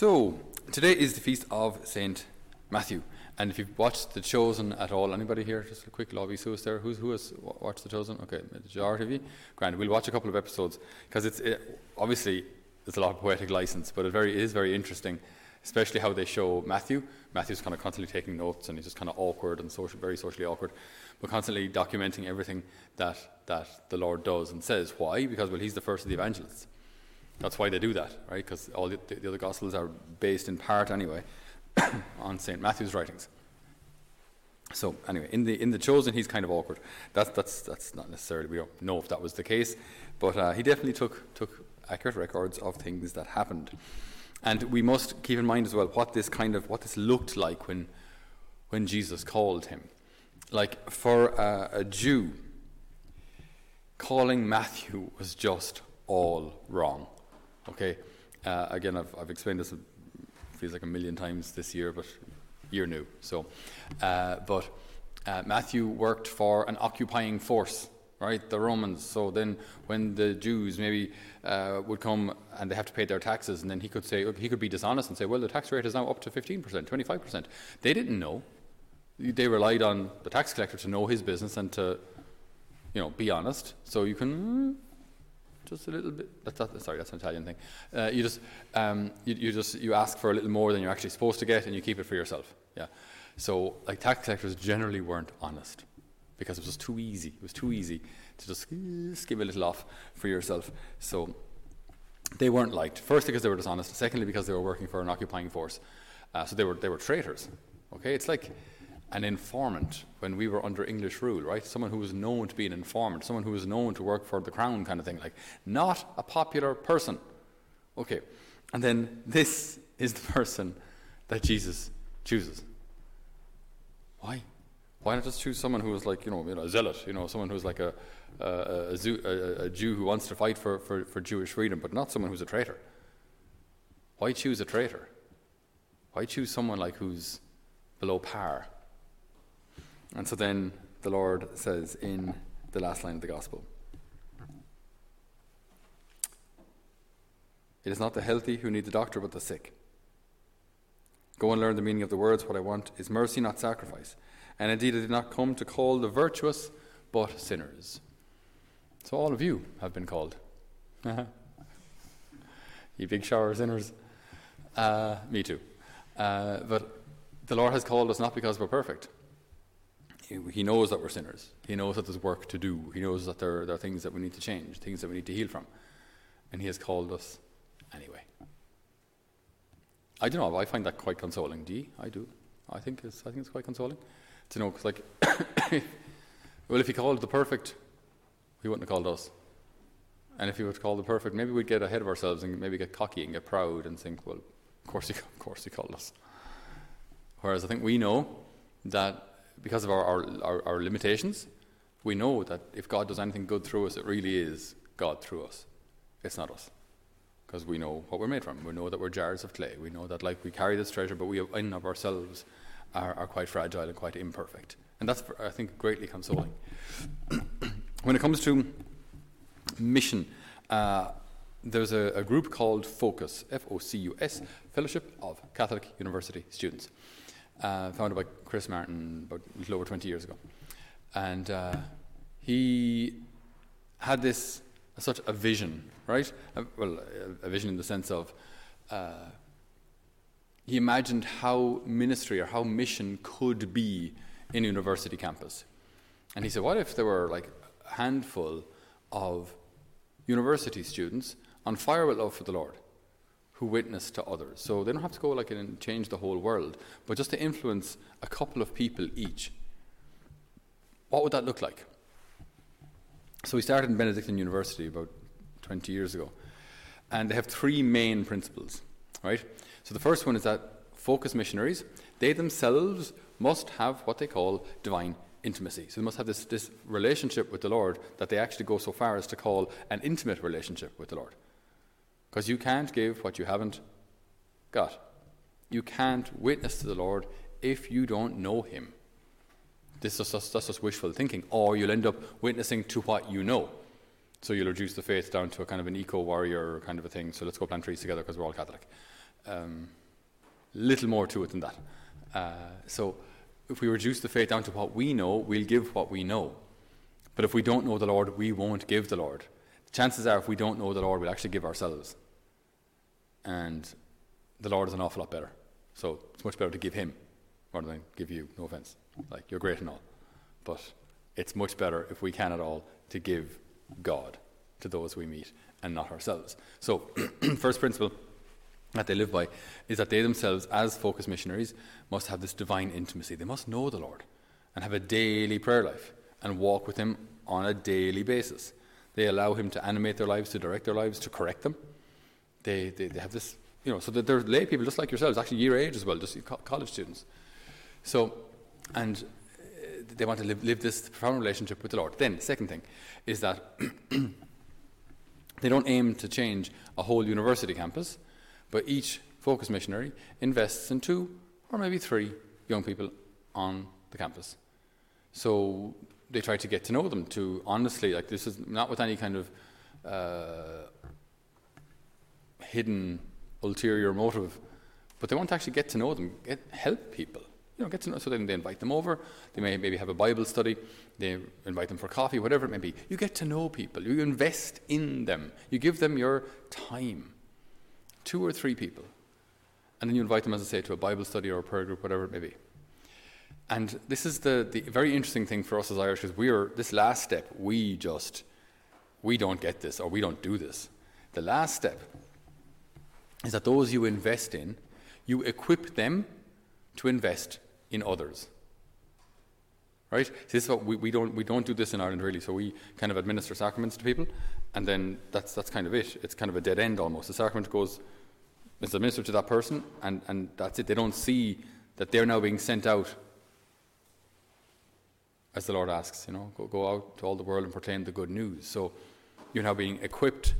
So, today is the feast of Saint Matthew. And if you've watched The Chosen at all, anybody here? Just a quick lobby. Who is there? Who's, who has watched The Chosen? Okay, the majority of you. Grand. We'll watch a couple of episodes because it's it, obviously there's a lot of poetic license, but it, very, it is very interesting, especially how they show Matthew. Matthew's kind of constantly taking notes and he's just kind of awkward and social, very socially awkward, but constantly documenting everything that, that the Lord does and says. Why? Because, well, he's the first of the evangelists. That's why they do that, right? Because all the, the, other Gospels are based in part, anyway, on St. Matthew's writings. So anyway, in the in the chosen, he's kind of awkward. That's that's that's not necessarily. We don't know if that was the case, but uh, he definitely took took accurate records of things that happened, and we must keep in mind as well what this kind of what this looked like when when Jesus called him. Like for a, a Jew, calling Matthew was just all wrong. Okay, uh, again, I've, I've explained this feels like a million times this year, but you're new. So, uh, but uh, Matthew worked for an occupying force, right? The Romans. So then, when the Jews maybe uh, would come and they have to pay their taxes, and then he could say he could be dishonest and say, well, the tax rate is now up to 15%, 25%. They didn't know. They relied on the tax collector to know his business and to, you know, be honest. So you can just a little bit. Sorry, that's an Italian thing. Uh, you just um, you, you, just you ask for a little more than you're actually supposed to get, and you keep it for yourself. Yeah. So like tax collectors generally weren't honest because it was too easy. It was too easy to just, give a little off for yourself. So they weren't liked. Firstly, because they were dishonest. Secondly, because they were working for an occupying force. Uh, so they were they were traitors. Okay, it's like an informant when we were under English rule, right? Someone who was known to be an informant, someone who was known to work for the crown, kind of thing, like not a popular person. Okay, and then this is the person that Jesus chooses. Why? Why not just choose someone who is like, you know, you know a zealot, you know, someone who's like a, a, a, a, a Jew who wants to fight for, for, for Jewish freedom, but not someone who's a traitor? Why choose a traitor? Why choose someone like who's below par? And so then the Lord says in the last line of the gospel It is not the healthy who need the doctor, but the sick. Go and learn the meaning of the words. What I want is mercy, not sacrifice. And indeed, I did not come to call the virtuous, but sinners. So all of you have been called. you big shower sinners. Uh, me too. Uh, but the Lord has called us not because we're perfect, he knows that we're sinners. He knows that there's work to do. He knows that there, there are things that we need to change, things that we need to heal from. And He has called us anyway. I don't know. I find that quite consoling. Do you? I do. I think it's, I think it's quite consoling to know, because, like, well, if He called the perfect, He wouldn't have called us. And if He would call the perfect, maybe we'd get ahead of ourselves and maybe get cocky and get proud and think, well, of course He, of course he called us. Whereas I think we know that because of our, our, our, our, limitations, we know that if God does anything good through us, it really is God through us. It's not us. Because we know what we're made from. We know that we're jars of clay. We know that like we carry this treasure, but we in of ourselves are, are quite fragile and quite imperfect. And that's, I think, greatly consoling. when it comes to mission, uh, there's a, a, group called Focus, F O C U S, Fellowship of Catholic University Students uh, founded by Curtis Martin about a little over 20 years ago. And uh, he had this such a vision, right? Uh, well, a, a, vision in the sense of uh, he imagined how ministry or how mission could be in a university campus. And he said, what if there were like a handful of university students on fire with love for the Lord? Who witness to others. So they don't have to go like and change the whole world, but just to influence a couple of people each. What would that look like? So we started in Benedictine University about 20 years ago, and they have three main principles, right? So the first one is that focus missionaries, they themselves must have what they call divine intimacy. So they must have this, this relationship with the Lord that they actually go so far as to call an intimate relationship with the Lord. Because you can't give what you haven't got. You can't witness to the Lord if you don't know Him. This is just, just wishful thinking. Or you'll end up witnessing to what you know. So you'll reduce the faith down to a kind of an eco warrior kind of a thing. So let's go plant trees together because we're all Catholic. um, little more to it than that. Uh, so if we reduce the faith down to what we know, we'll give what we know. But if we don't know the Lord, we won't give the Lord. The chances are, if we don't know the Lord, we'll actually give ourselves. And the Lord is an awful lot better. So it's much better to give Him rather than give you. No offense. Like, you're great and all. But it's much better, if we can at all, to give God to those we meet and not ourselves. So, first principle that they live by is that they themselves, as focused missionaries, must have this divine intimacy. They must know the Lord and have a daily prayer life and walk with Him on a daily basis. They allow Him to animate their lives, to direct their lives, to correct them. They, they, they have this, you know, so that they're lay people just like yourselves, actually year age as well, just college students. So, and uh, they want to live, live this profound relationship with the Lord. Then, second thing is that they don't aim to change a whole university campus but each focus missionary invests in two or maybe three young people on the campus. So they try to get to know them, to honestly, like this is not with any kind of uh, hidden ulterior motive, but they want to actually get to know them, get, help people. You know, get to know, so then they invite them over. They may maybe have a Bible study. They invite them for coffee, whatever it may be. You get to know people. You invest in them. You give them your time two or three people. And then you invite them, as I say, to a Bible study or a prayer group, whatever it may be. And this is the, the very interesting thing for us as Irish, because we are, this last step, we just, we don't get this or we don't do this. The last step is that those you invest in, you equip them to invest in others. Right? So this is what we, we, don't, we don't do this in Ireland really. So we kind of administer sacraments to people, and then that's, that's kind of it. It's kind of a dead end almost. The sacrament goes it's administered to that person, and, and that's it. They don't see that they're now being sent out, as the Lord asks, you know, go, go out to all the world and proclaim the good news. So you're now being equipped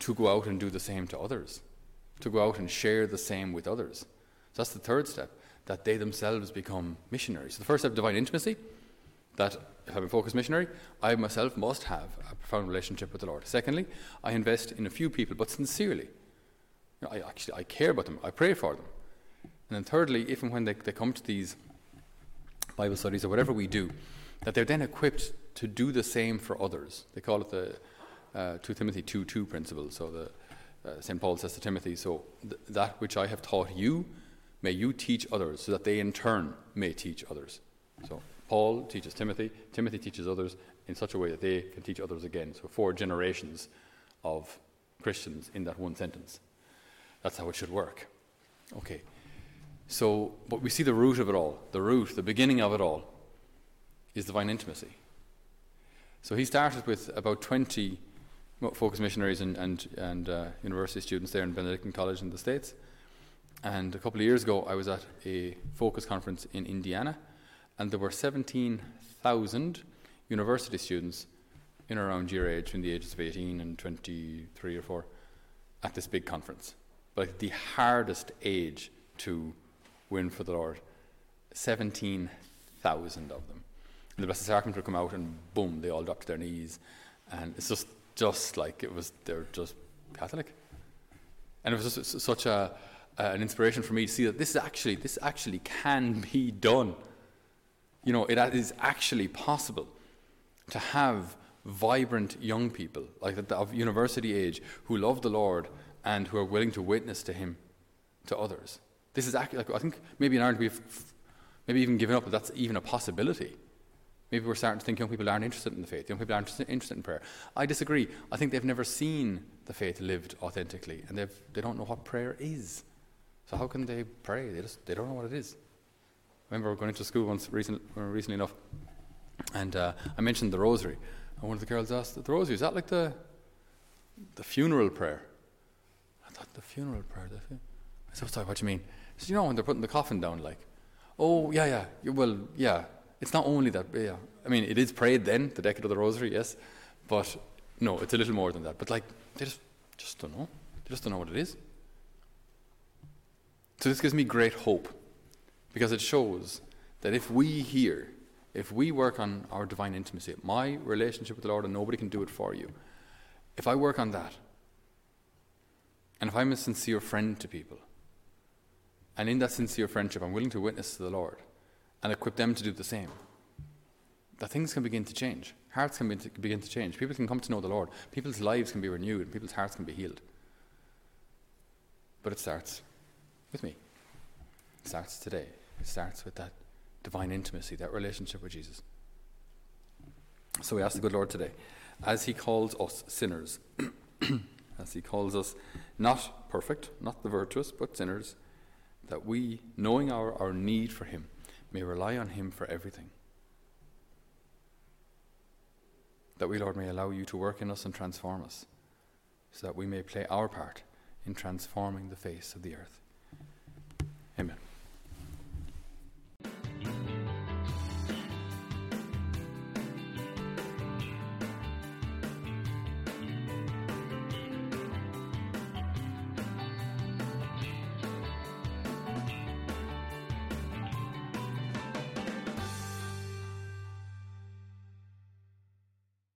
to go out and do the same to others, to go out and share the same with others. So that's the third step, that they themselves become missionaries. So the first step, divine intimacy, that if I'm a focused missionary, I myself must have a profound relationship with the Lord. Secondly, I invest in a few people, but sincerely. You know, I actually I care about them. I pray for them. And then thirdly, if and when they, they come to these Bible studies or whatever we do, that they're then equipped to do the same for others. They call it the uh, 2 Timothy 2 2 principle. So the uh, St. Paul says to Timothy, So th- that which I have taught you, may you teach others, so that they in turn may teach others. So Paul teaches Timothy, Timothy teaches others in such a way that they can teach others again. So four generations of Christians in that one sentence. That's how it should work. Okay. So, but we see the root of it all. The root, the beginning of it all, is divine intimacy. So he started with about 20 focus missionaries and, and, and uh, university students there in Benedictine College in the States. And a couple of years ago, I was at a focus conference in Indiana, and there were 17,000 university students in around your age, from the ages of 18 and 23 or 4, at this big conference like the hardest age to win for the Lord. 17,000 of them. And the Blessed Sacrament would come out and boom, they all dropped to their knees. And it's just, just like it was, they're just Catholic. And it was just such a, uh, an inspiration for me to see that this actually, this actually can be done. You know, it is actually possible to have vibrant young people, like of university age, who love the Lord and who are willing to witness to Him to others. This is actually, like, I think maybe in Ireland we've maybe even given up that that's even a possibility. Maybe we're starting to think young people aren't interested in the faith, young people aren't interested in prayer. I disagree. I think they've never seen the faith lived authentically, and they've, they don't know what prayer is. So how can they pray? They just they don't know what it is. I remember going into school once recent, recently enough, and uh, I mentioned the rosary, and one of the girls asked, "The rosary is that like the the funeral prayer?" I thought the funeral prayer. The fu-. I said, sorry, what do you mean? He said, you know when they're putting the coffin down, like, oh yeah, yeah, well, yeah. It's not only that, yeah. I mean, it is prayed then, the decade of the Rosary, yes, but no, it's a little more than that. But like, they just just don't know. They just don't know what it is. So this gives me great hope, because it shows that if we here, if we work on our divine intimacy, my relationship with the Lord, and nobody can do it for you, if I work on that, And if I'm a sincere friend to people, and in that sincere friendship, I'm willing to witness to the Lord and equip them to do the same, that things can begin to change. Hearts can begin to change. People can come to know the Lord. People's lives can be renewed, and people's hearts can be healed. But it starts with me. It starts today. It starts with that divine intimacy, that relationship with Jesus. So we ask the good Lord today, as He calls us sinners, as He calls us not perfect, not the virtuous, but sinners, that we, knowing our, our need for Him, may rely on Him for everything. That we, Lord, may allow you to work in us and transform us, so that we may play our part in transforming the face of the earth. Amen.